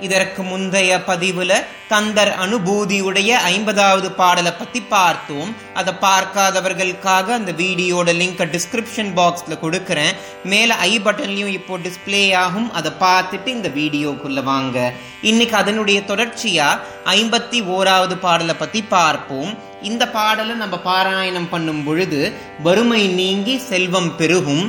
இதற்கு முந்தைய பதிவுல கந்தர் அனுபூதியுடைய ஐம்பதாவது பாடலை பத்தி பார்த்தோம். அதை பார்க்காதவர்களுக்காக அந்த வீடியோட லிங்க் டிஸ்கிரிப்ஷன் பாக்ஸ்ல கொடுக்கறேன். மேல ஐ பட்டன்லயும் இப்போ டிஸ்பிளே ஆகும். அதை பார்த்துட்டு இந்த வீடியோக்குள்ள வாங்க. இன்னைக்கு அதனுடைய தொடர்ச்சியா ஐம்பத்தி ஓராவது பாடலை பத்தி பார்ப்போம். இந்த பாடலை நம்ம பாராயணம் பண்ணும் பொழுது வறுமை நீங்கி செல்வம் பெருகும்.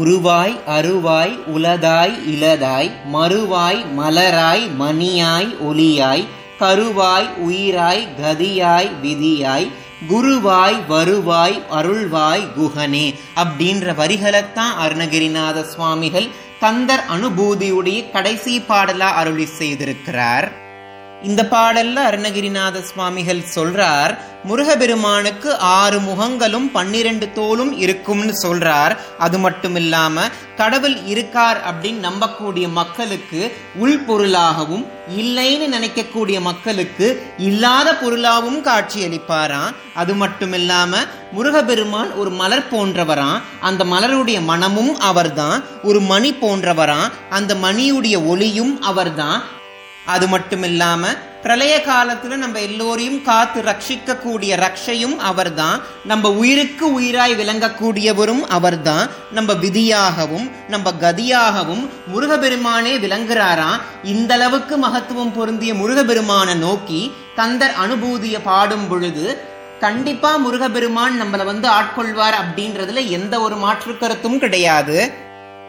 உருவாய் அருவாய் உலதாய் இலதாய் மறுவாய் மலராய் மணியாய் ஒளியாய் கருவாய் உயிராய் கதியாய் விதியாய் குருவாய் வருவாய் அருள்வாய் குஹனே அப்படின்ற வரிகளைத்தான் அருணகிரிநாத சுவாமிகள் கந்தர் அனுபூதியுடைய கடைசி பாடலா அருளி செய்திருக்கிறார். இந்த பாடல்ல அருணகிரிநாத சுவாமிகள் சொல்றார் முருகபெருமானுக்கு ஆறு முகங்களும் பன்னிரண்டு தோலும் இருக்கும்னு சொல்றார். அது மட்டும் இல்லாம கடவுள் இருக்கார் அப்படின்னு நம்பக்கூடிய மக்களுக்கு உள்பொருளாகவும் இல்லைன்னு நினைக்கக்கூடிய மக்களுக்கு இல்லாத பொருளாகவும் காட்சியளிப்பாராம் அது மட்டும் இல்லாம முருகபெருமான் ஒரு மலர் போன்றவராம். அந்த மலருடைய மனமும் அவர்தான். ஒரு மணி போன்றவராம். அந்த மணியுடைய ஒளியும் அவர்தான். அது மட்டும் இல்லாம பிரளய காலத்துல நம்ம எல்லோரையும் காத்து ரட்சிக்க கூடிய ரக்ஷையும் அவர்தான். நம்ம உயிருக்கு உயிராய் விளங்கக்கூடியவரும் அவர்தான். நம்ம விதியாகவும் நம்ம கதியாகவும் முருகபெருமானே விளங்குறாராம் இந்த அளவுக்கு மகத்துவம் பொருந்திய முருகபெருமான நோக்கி தந்தர் அனுபூதிய பாடும் பொழுது கண்டிப்பா முருகபெருமான் நம்மளை வந்து ஆட்கொள்வார் அப்படின்றதுல எந்த ஒரு மாற்று கருத்தும் கிடையாது.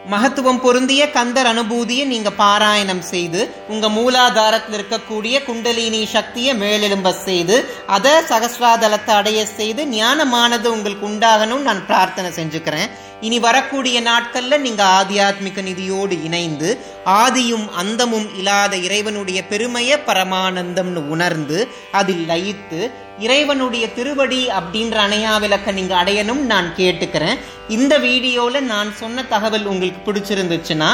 மகத்துவம் பொருந்திய கந்தர் அனுபூதியை நீங்க பாராயணம் செய்து உங்க மூலாதாரத்தில் இருக்கக்கூடிய குண்டலினி சக்தியை மேலெலும்ப செய்து அதை சகசிராதலத்தை அடைய செய்து ஞானமானது உங்களுக்கு உண்டாகணும் நான் பிரார்த்தனை செஞ்சுக்கிறேன். இனி வரக்கூடிய நாட்கள்ல நீங்க ஆத்தியாத்மிக நிதியோடு இணைந்து ஆதியும் அந்தமும் இல்லாத இறைவனுடைய பெருமைய பரமானந்தம்னு உணர்ந்து அதில் லயித்து இறைவனுடைய திருவடி அப்படின்ற அணையா விளக்க நீங்க அடையணும் நான் கேட்டுக்கிறேன். இந்த வீடியோல நான் சொன்ன தகவல் உங்களுக்கு பிடிச்சிருந்துச்சுன்னா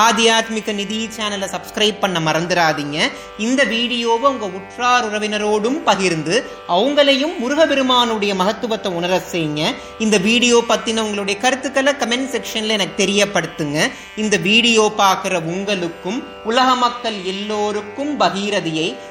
ஆத்தியாத்மிக நிதி சேனலை சப்ஸ்கிரைப் பண்ண மறந்துடாதீங்க இந்த வீடியோவை உங்க உற்றார் உறவினரோடும் பகிர்ந்து அவங்களையும் முருகபெருமானுடைய மகத்துவத்தை உணர செய்யுங்க. இந்த வீடியோ பத்தின உங்களுடைய கருத்துக்களை கமெண்ட் செக்ஷன்ல எனக்கு தெரியப்படுத்துங்க. இந்த வீடியோ பார்க்குற உங்களுக்கும் உலக மக்கள் எல்லோருக்கும் பகீரதியை